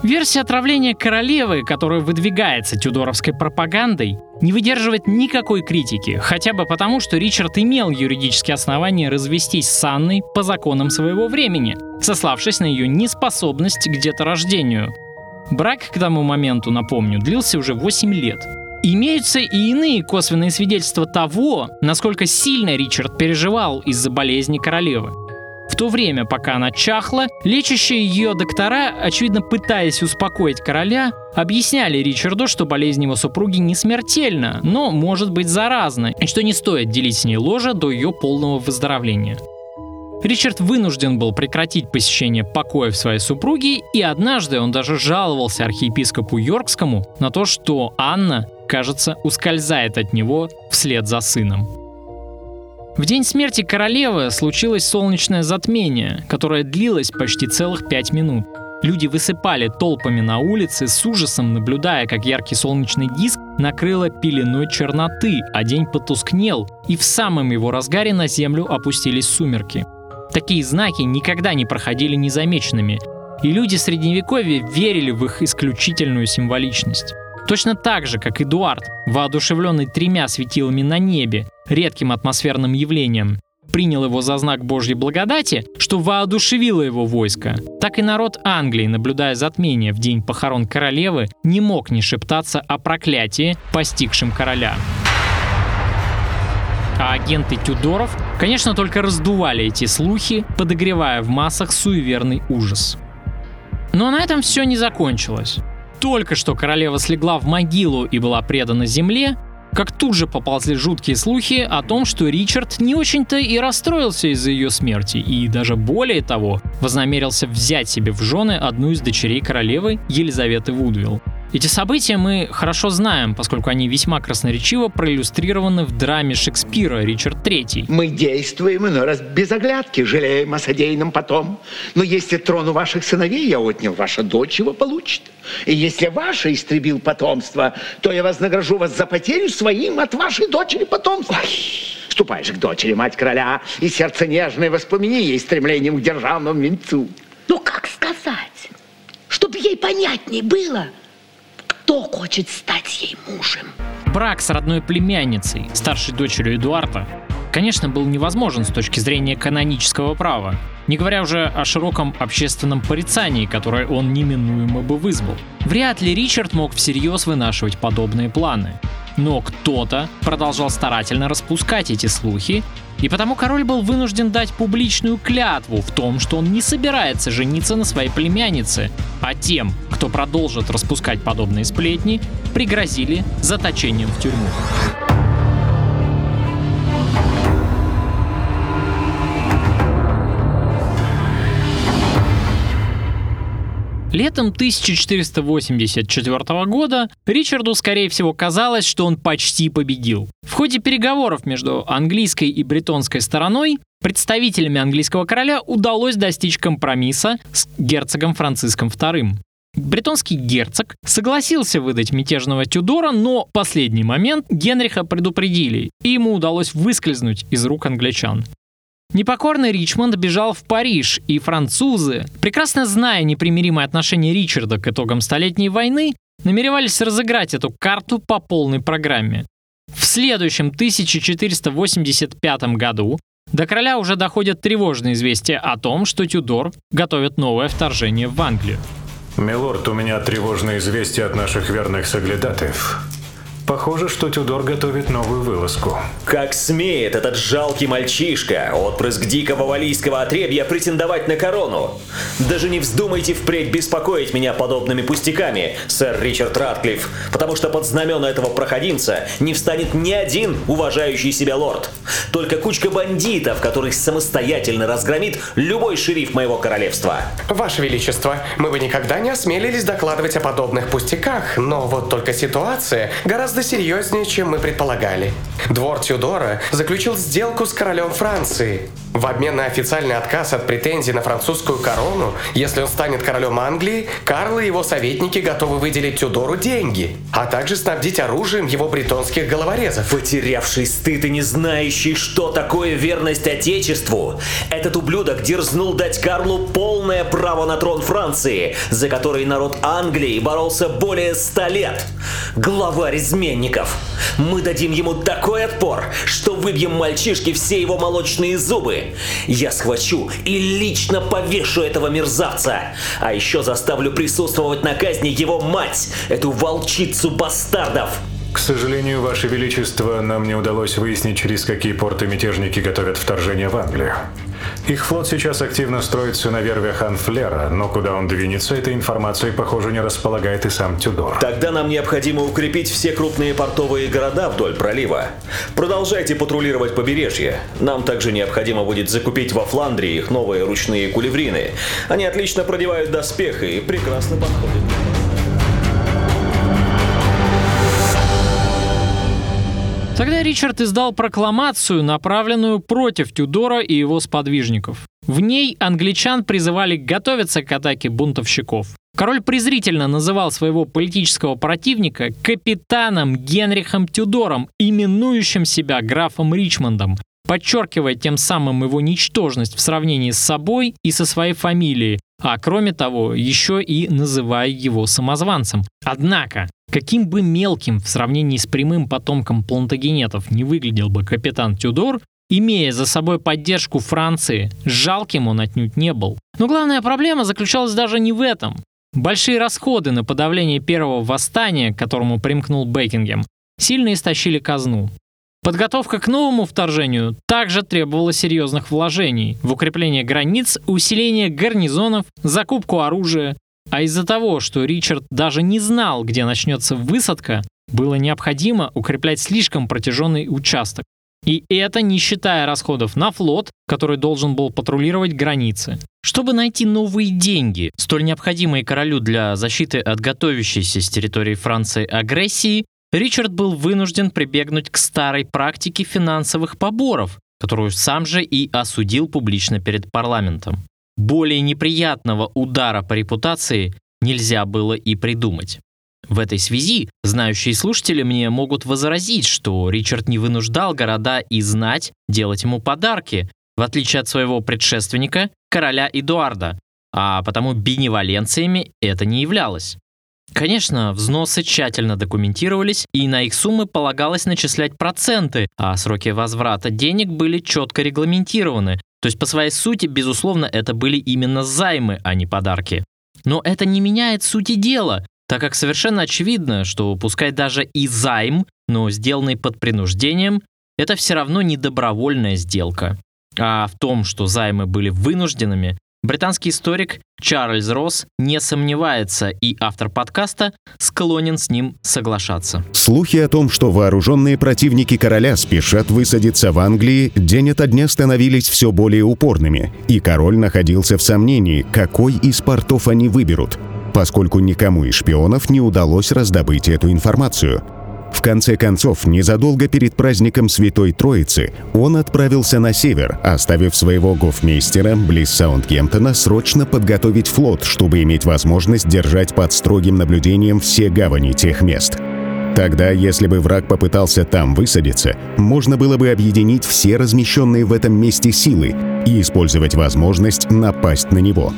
Версия отравления королевы, которая выдвигается тюдоровской пропагандой, не выдерживает никакой критики, хотя бы потому, что Ричард имел юридические основания развестись с Анной по законам своего времени, сославшись на ее неспособность к деторождению. Брак к тому моменту, напомню, длился уже 8 лет. Имеются и иные косвенные свидетельства того, насколько сильно Ричард переживал из-за болезни королевы. В то время, пока она чахла, лечащие ее доктора, очевидно пытаясь успокоить короля, объясняли Ричарду, что болезнь его супруги не смертельна, но может быть заразна, и что не стоит делить с ней ложе до ее полного выздоровления. Ричард вынужден был прекратить посещение покоев своей супруги, и однажды он даже жаловался архиепископу Йоркскому на то, что Анна, кажется, ускользает от него вслед за сыном. В день смерти королевы случилось солнечное затмение, которое длилось почти целых пять минут. Люди высыпали толпами на улице с ужасом, наблюдая, как яркий солнечный диск накрыло пеленой черноты, а день потускнел, и в самом его разгаре на землю опустились сумерки. Такие знаки никогда не проходили незамеченными, и люди средневековья верили в их исключительную символичность. Точно так же, как Эдуард, воодушевленный тремя светилами на небе, редким атмосферным явлением, принял его за знак Божьей благодати, что воодушевило его войско, так и народ Англии, наблюдая затмение в день похорон королевы, не мог не шептаться о проклятии, постигшем короля. А агенты Тюдоров, конечно, только раздували эти слухи, подогревая в массах суеверный ужас. Но на этом все не закончилось. Только что королева слегла в могилу и была предана земле, как тут же поползли жуткие слухи о том, что Ричард не очень-то и расстроился из-за ее смерти, и даже более того, вознамерился взять себе в жены одну из дочерей королевы Елизаветы Вудвилл. Эти события мы хорошо знаем, поскольку они весьма красноречиво проиллюстрированы в драме Шекспира «Ричард III». Мы действуем иной раз без оглядки, жалеем о содеянном потом. Но если трону ваших сыновей я отнял, ваша дочь его получит. И если ваша истребил потомство, то я вознагражу вас за потерю своим от вашей дочери потомства. Ой. Ступай же к дочери, мать короля, и сердце нежное воспомини ей стремлением к державному венцу. Ну как сказать, чтобы ей понятней было – кто хочет стать ей мужем? Брак с родной племянницей, старшей дочерью Эдуарда, конечно, был невозможен с точки зрения канонического права, не говоря уже о широком общественном порицании, которое он неминуемо бы вызвал. Вряд ли Ричард мог всерьез вынашивать подобные планы. Но кто-то продолжал старательно распускать эти слухи, и потому король был вынужден дать публичную клятву в том, что он не собирается жениться на своей племяннице, а тем, кто продолжит распускать подобные сплетни, пригрозили заточением в тюрьму. Летом 1484 года Ричарду, скорее всего, казалось, что он почти победил. В ходе переговоров между английской и бретонской стороной представителями английского короля удалось достичь компромисса с герцогом Франциском II. Бретонский герцог согласился выдать мятежного Тюдора, но в последний момент Генриха предупредили, и ему удалось выскользнуть из рук англичан. Непокорный Ричмонд бежал в Париж, и французы, прекрасно зная непримиримое отношение Ричарда к итогам Столетней войны, намеревались разыграть эту карту по полной программе. В следующем 1485 году до короля уже доходят тревожные известия о том, что Тюдор готовит новое вторжение в Англию. Милорд, у меня тревожные известия от наших верных соглядатаев. Похоже, что Тюдор готовит новую вылазку. Как смеет этот жалкий мальчишка, отпрыск дикого валийского отребья, претендовать на корону? Даже не вздумайте впредь беспокоить меня подобными пустяками, сэр Ричард Ратклифф, потому что под знамена этого проходимца не встанет ни один уважающий себя лорд. Только кучка бандитов, которых самостоятельно разгромит любой шериф моего королевства. Ваше Величество, мы бы никогда не осмелились докладывать о подобных пустяках, но вот только ситуация гораздо серьезнее, чем мы предполагали. Двор Тюдора заключил сделку с королем Франции. В обмен на официальный отказ от претензий на французскую корону, если он станет королем Англии, Карл и его советники готовы выделить Тюдору деньги, а также снабдить оружием его бретонских головорезов. Потерявший стыд и не знающий, что такое верность Отечеству, этот ублюдок дерзнул дать Карлу полное право на трон Франции, за который народ Англии боролся более ста лет. Главарь изменников. Мы дадим ему такой отпор, что выбьем мальчишке все его молочные зубы. Я схвачу и лично повешу этого мерзавца. А еще заставлю присутствовать на казни его мать, эту волчицу бастардов. К сожалению, Ваше Величество, нам не удалось выяснить, через какие порты мятежники готовят вторжение в Англию. Их флот сейчас активно строится на вервях Анфлера, но куда он двинется, этой информацией, похоже, не располагает и сам Тюдор. Тогда нам необходимо укрепить все крупные портовые города вдоль пролива. Продолжайте патрулировать побережье. Нам также необходимо будет закупить во Фландрии их новые ручные кулеврины. Они отлично продевают доспехи и прекрасно подходят. Тогда Ричард издал прокламацию, направленную против Тюдора и его сподвижников. В ней англичан призывали готовиться к атаке бунтовщиков. Король презрительно называл своего политического противника капитаном Генрихом Тюдором, именующим себя графом Ричмондом, подчеркивая тем самым его ничтожность в сравнении с собой и со своей фамилией, а кроме того, еще и называя его самозванцем. Однако, каким бы мелким в сравнении с прямым потомком плантагенетов не выглядел бы капитан Тюдор, имея за собой поддержку Франции, жалким он отнюдь не был. Но главная проблема заключалась даже не в этом. Большие расходы на подавление первого восстания, к которому примкнул Бекингем, сильно истощили казну. Подготовка к новому вторжению также требовала серьезных вложений в укрепление границ, усиление гарнизонов, закупку оружия. А из-за того, что Ричард даже не знал, где начнется высадка, было необходимо укреплять слишком протяженный участок. И это не считая расходов на флот, который должен был патрулировать границы. Чтобы найти новые деньги, столь необходимые королю для защиты от готовящейся с территории Франции агрессии, Ричард был вынужден прибегнуть к старой практике финансовых поборов, которую сам же и осудил публично перед парламентом. Более неприятного удара по репутации нельзя было и придумать. В этой связи знающие слушатели мне могут возразить, что Ричард не вынуждал города и знать делать ему подарки, в отличие от своего предшественника, короля Эдуарда, а потому беневоленциями это не являлось. Конечно, взносы тщательно документировались, и на их суммы полагалось начислять проценты, а сроки возврата денег были четко регламентированы. То есть по своей сути, безусловно, это были именно займы, а не подарки. Но это не меняет сути дела, так как совершенно очевидно, что пускай даже и займ, но сделанный под принуждением, это все равно не добровольная сделка. А в том, что займы были вынужденными, Британский историк Чарльз Росс не сомневается, и автор подкаста склонен с ним соглашаться. Слухи о том, что вооруженные противники короля спешат высадиться в Англии, день ото дня становились все более упорными, и король находился в сомнении, какой из портов они выберут, поскольку никому из шпионов не удалось раздобыть эту информацию – в конце концов, незадолго перед праздником Святой Троицы он отправился на север, оставив своего гофмейстера близ Саундгемптона срочно подготовить флот, чтобы иметь возможность держать под строгим наблюдением все гавани тех мест. Тогда, если бы враг попытался там высадиться, можно было бы объединить все размещенные в этом месте силы и использовать возможность напасть на него.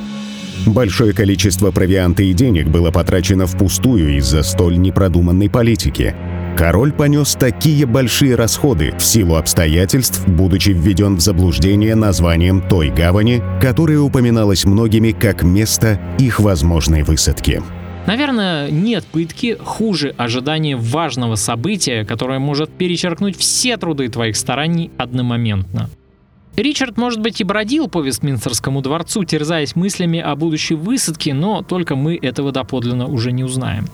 Большое количество провианта и денег было потрачено впустую из-за столь непродуманной политики. Король понес такие большие расходы в силу обстоятельств, будучи введен в заблуждение названием той гавани, которая упоминалась многими как место их возможной высадки. Наверное, нет пытки хуже ожидания важного события, которое может перечеркнуть все труды твоих стараний одномоментно. Ричард, может быть, и бродил по Вестминстерскому дворцу, терзаясь мыслями о будущей высадке, но только мы этого доподлинно уже не узнаем.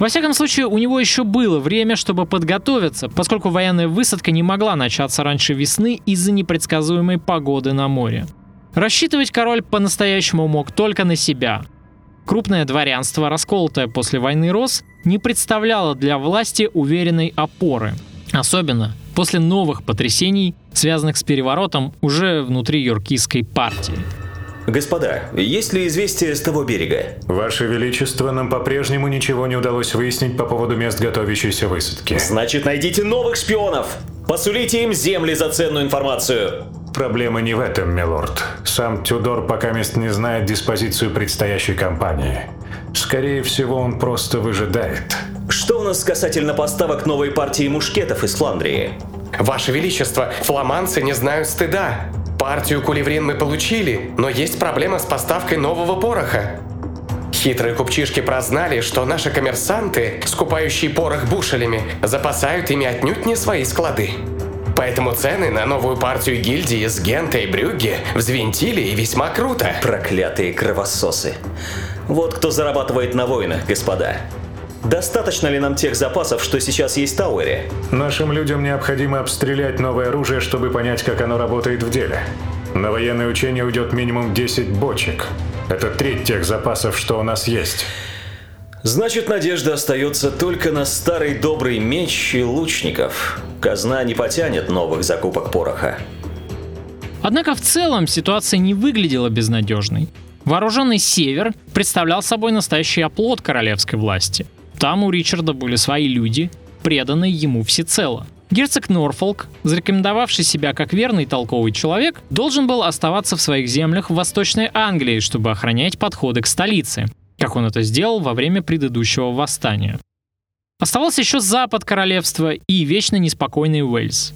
Во всяком случае, у него еще было время, чтобы подготовиться, поскольку военная высадка не могла начаться раньше весны из-за непредсказуемой погоды на море. Рассчитывать король по-настоящему мог только на себя. Крупное дворянство, расколотое после войны Рос, не представляло для власти уверенной опоры. Особенно после новых потрясений, связанных с переворотом уже внутри йоркийской партии. Господа, есть ли известия с того берега? Ваше Величество, нам по-прежнему ничего не удалось выяснить по поводу мест готовящейся высадки. Значит, найдите новых шпионов! Посулите им земли за ценную информацию! Проблема не в этом, милорд. Сам Тюдор пока мест не знает диспозицию предстоящей кампании. Скорее всего, он просто выжидает. Что у нас касательно поставок новой партии мушкетов из Фландрии? Ваше Величество, фламандцы не знают стыда. Партию кулеврин мы получили, но есть проблема с поставкой нового пороха. Хитрые купчишки прознали, что наши коммерсанты, скупающие порох бушелями, запасают ими отнюдь не свои склады. Поэтому цены на новую партию гильдии с Гента и Брюгге взвинтили и весьма круто. Проклятые кровососы. Вот кто зарабатывает на войнах, господа. Достаточно ли нам тех запасов, что сейчас есть в Тауэре? Нашим людям необходимо обстрелять новое оружие, чтобы понять, как оно работает в деле. На военное учение уйдет минимум 10 бочек. Это треть тех запасов, что у нас есть. Значит, надежда остается только на старый добрый меч и лучников. Казна не потянет новых закупок пороха. Однако в целом ситуация не выглядела безнадежной. Вооруженный север представлял собой настоящий оплот королевской власти – там у Ричарда были свои люди, преданные ему всецело. Герцог Норфолк, зарекомендовавший себя как верный толковый человек, должен был оставаться в своих землях в Восточной Англии, чтобы охранять подходы к столице, как он это сделал во время предыдущего восстания. Оставался еще запад королевства и вечно неспокойный Уэльс.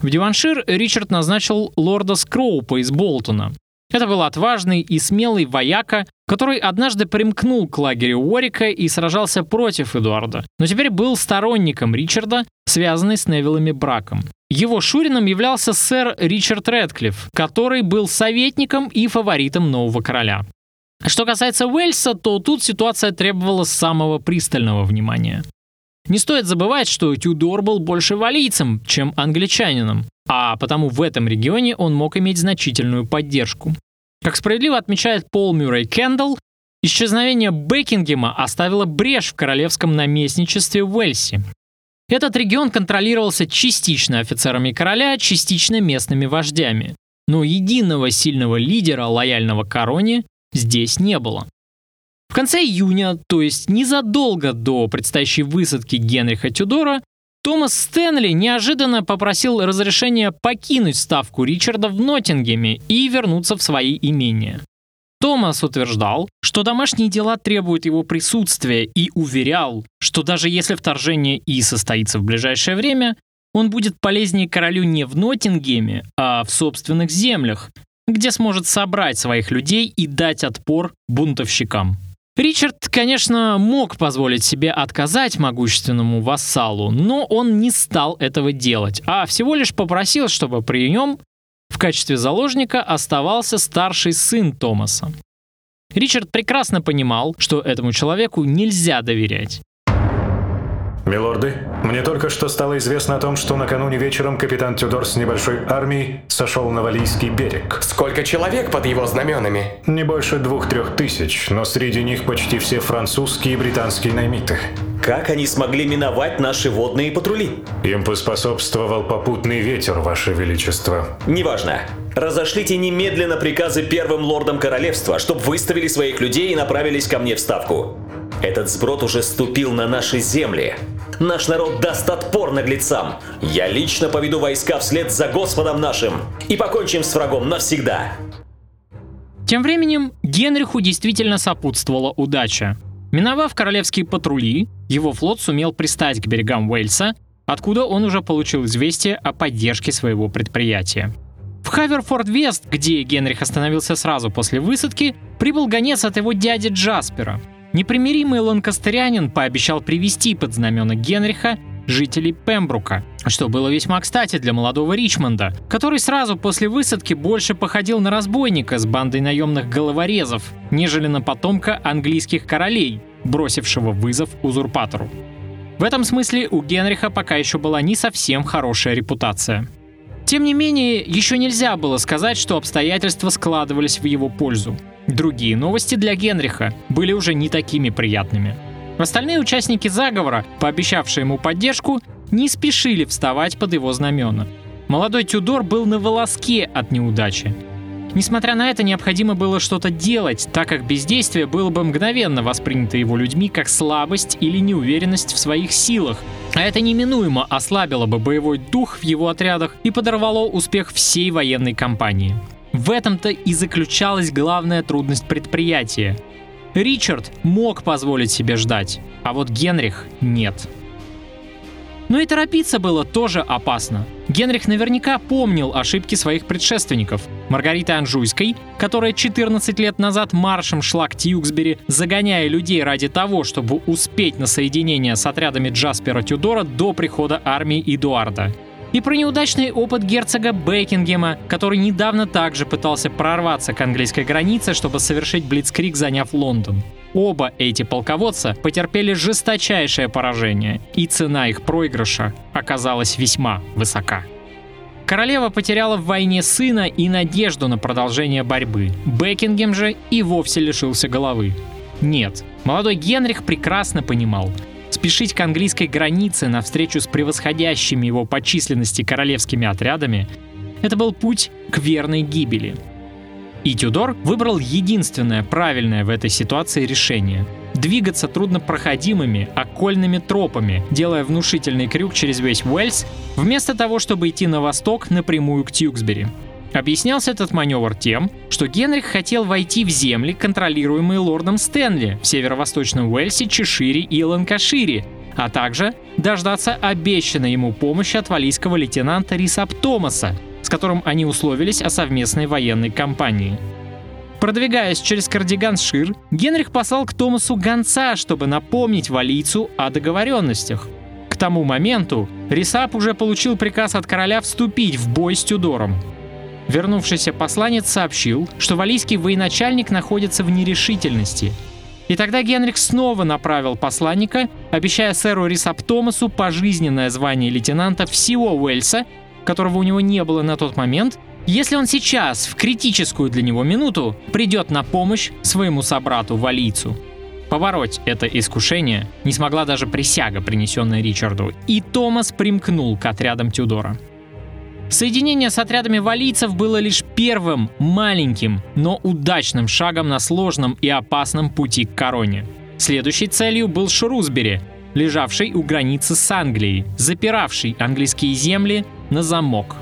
В Диваншир Ричард назначил лорда Скроупа из Болтона, это был отважный и смелый вояка, который однажды примкнул к лагерю Уорика и сражался против Эдуарда, но теперь был сторонником Ричарда, связанный с Невиллами браком. Его шурином являлся сэр Ричард Рэдклифф, который был советником и фаворитом нового короля. Что касается Уэльса, то тут ситуация требовала самого пристального внимания. Не стоит забывать, что Тюдор был больше валийцем, чем англичанином, а потому в этом регионе он мог иметь значительную поддержку. Как справедливо отмечает Пол Мюррей Кендалл, исчезновение Бекингема оставило брешь в королевском наместничестве в Уэльсе. Этот регион контролировался частично офицерами короля, частично местными вождями. Но единого сильного лидера, лояльного короне, здесь не было. В конце июня, то есть незадолго до предстоящей высадки Генриха Тюдора, Томас Стэнли неожиданно попросил разрешения покинуть ставку Ричарда в Ноттингеме и вернуться в свои имения. Томас утверждал, что домашние дела требуют его присутствия и уверял, что даже если вторжение и состоится в ближайшее время, он будет полезнее королю не в Ноттингеме, а в собственных землях, где сможет собрать своих людей и дать отпор бунтовщикам. Ричард, конечно, мог позволить себе отказать могущественному вассалу, но он не стал этого делать, а всего лишь попросил, чтобы при нем в качестве заложника оставался старший сын Томаса. Ричард прекрасно понимал, что этому человеку нельзя доверять. Милорды, мне только что стало известно о том, что накануне вечером капитан Тюдор с небольшой армией сошел на Валийский берег. Сколько человек под его знаменами? Не больше двух-трех тысяч, но среди них почти все французские и британские наймиты. Как они смогли миновать наши водные патрули? Им поспособствовал попутный ветер, Ваше Величество. Неважно. Разошлите немедленно приказы первым лордам королевства, чтобы выставили своих людей и направились ко мне в ставку. Этот сброд уже ступил на наши земли. Наш народ даст отпор наглецам. Я лично поведу войска вслед за Господом нашим и покончим с врагом навсегда. Тем временем Генриху действительно сопутствовала удача. Миновав королевские патрули, его флот сумел пристать к берегам Уэльса, откуда он уже получил известие о поддержке своего предприятия. В Хаверфорд-Вест, где Генрих остановился сразу после высадки, прибыл гонец от его дяди Джаспера. Непримиримый ланкастерянин пообещал привести под знамена Генриха жителей Пембрука, что было весьма кстати для молодого Ричмонда, который сразу после высадки больше походил на разбойника с бандой наемных головорезов, нежели на потомка английских королей, бросившего вызов узурпатору. В этом смысле у Генриха пока еще была не совсем хорошая репутация. Тем не менее, еще нельзя было сказать, что обстоятельства складывались в его пользу. Другие новости для Генриха были уже не такими приятными. Остальные участники заговора, пообещавшие ему поддержку, не спешили вставать под его знамена. Молодой Тюдор был на волоске от неудачи. Несмотря на это, необходимо было что-то делать, так как бездействие было бы мгновенно воспринято его людьми как слабость или неуверенность в своих силах, а это неминуемо ослабило бы боевой дух в его отрядах и подорвало успех всей военной кампании. В этом-то и заключалась главная трудность предприятия. Ричард мог позволить себе ждать, а вот Генрих нет. Но и торопиться было тоже опасно. Генрих наверняка помнил ошибки своих предшественников. Маргариты Анжуйской, которая 14 лет назад маршем шла к Тьюксбери, загоняя людей ради того, чтобы успеть на соединение с отрядами Джаспера Тюдора до прихода армии Эдуарда. И про неудачный опыт герцога Бекингема, который недавно также пытался прорваться к английской границе, чтобы совершить блицкрик, заняв Лондон. Оба эти полководца потерпели жесточайшее поражение, и цена их проигрыша оказалась весьма высока. Королева потеряла в войне сына и надежду на продолжение борьбы. Бекингем же и вовсе лишился головы. Нет, молодой Генрих прекрасно понимал, спешить к английской границе навстречу с превосходящими его по численности королевскими отрядами — это был путь к верной гибели. И Тюдор выбрал единственное правильное в этой ситуации решение — двигаться труднопроходимыми окольными тропами, делая внушительный крюк через весь Уэльс, вместо того, чтобы идти на восток напрямую к Тьюксбери. Объяснялся этот маневр тем, что Генрих хотел войти в земли, контролируемые лордом Стэнли в северо-восточном Уэльсе, Чешире и Ланкашире, а также дождаться обещанной ему помощи от валийского лейтенанта Рисап Томаса, с которым они условились о совместной военной кампании. Продвигаясь через Кардиган-Шир, Генрих послал к Томасу гонца, чтобы напомнить валийцу о договоренностях. К тому моменту Рисап уже получил приказ от короля вступить в бой с Тюдором. Вернувшийся посланец сообщил, что валийский военачальник находится в нерешительности. И тогда Генрих снова направил посланника, обещая сэру Рисап Томасу пожизненное звание лейтенанта всего Уэльса, которого у него не было на тот момент, если он сейчас, в критическую для него минуту, придет на помощь своему собрату-валийцу. Побороть это искушение не смогла даже присяга, принесенная Ричарду, и Томас примкнул к отрядам Тюдора. Соединение с отрядами валийцев было лишь первым, маленьким, но удачным шагом на сложном и опасном пути к короне. Следующей целью был Шрусбери, лежавший у границы с Англией, запиравший английские земли на замок.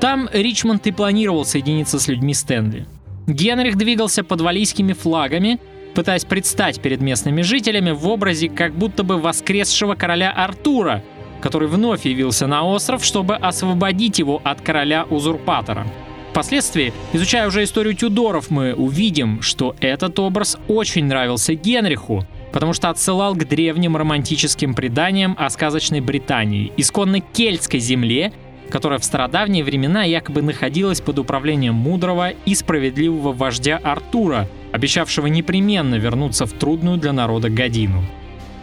Там Ричмонд и планировал соединиться с людьми Стэнли. Генрих двигался под валийскими флагами, пытаясь предстать перед местными жителями в образе как будто бы воскресшего короля Артура – который вновь явился на остров, чтобы освободить его от короля-узурпатора. Впоследствии, изучая уже историю Тюдоров, мы увидим, что этот образ очень нравился Генриху, потому что отсылал к древним романтическим преданиям о сказочной Британии, исконно кельтской земле, которая в стародавние времена якобы находилась под управлением мудрого и справедливого вождя Артура, обещавшего непременно вернуться в трудную для народа годину.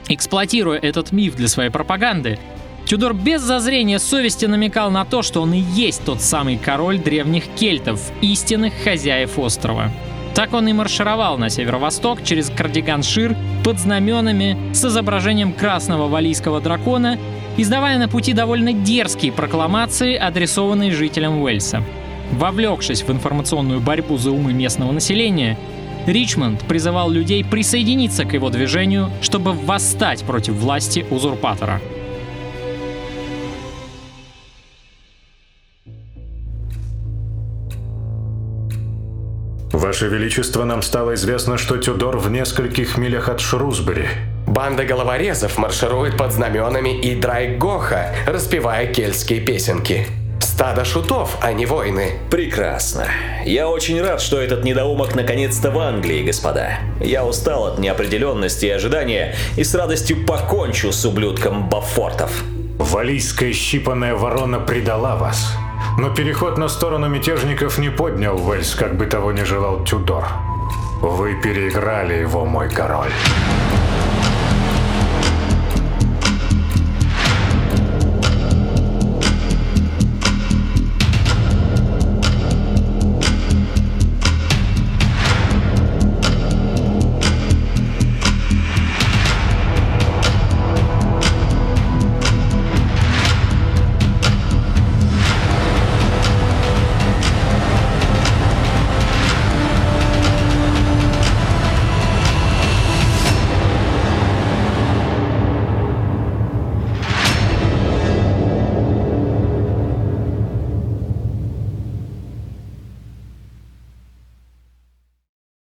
Эксплуатируя этот миф для своей пропаганды, Тюдор без зазрения совести намекал на то, что он и есть тот самый король древних кельтов, истинных хозяев острова. Так он и маршировал на северо-восток через Кардиган-Шир под знаменами с изображением красного валийского дракона, издавая на пути довольно дерзкие прокламации, адресованные жителям Уэльса. Вовлекшись в информационную борьбу за умы местного населения, Ричмонд призывал людей присоединиться к его движению, чтобы восстать против власти узурпатора. Ваше Величество, нам стало известно, что Тюдор в нескольких милях от Шрусбери. Банда головорезов марширует под знаменами и Драйгоха, распевая кельтские песенки. стадо шутов, а не воины. Прекрасно. Я очень рад, что этот недоумок наконец-то в Англии, господа. Я устал от неопределенности и ожидания и с радостью покончу с ублюдком Баффортов. Валийская щипанная ворона предала вас. Но переход на сторону мятежников не поднял Уэльс, как бы того не желал Тюдор. Вы переиграли его, мой король.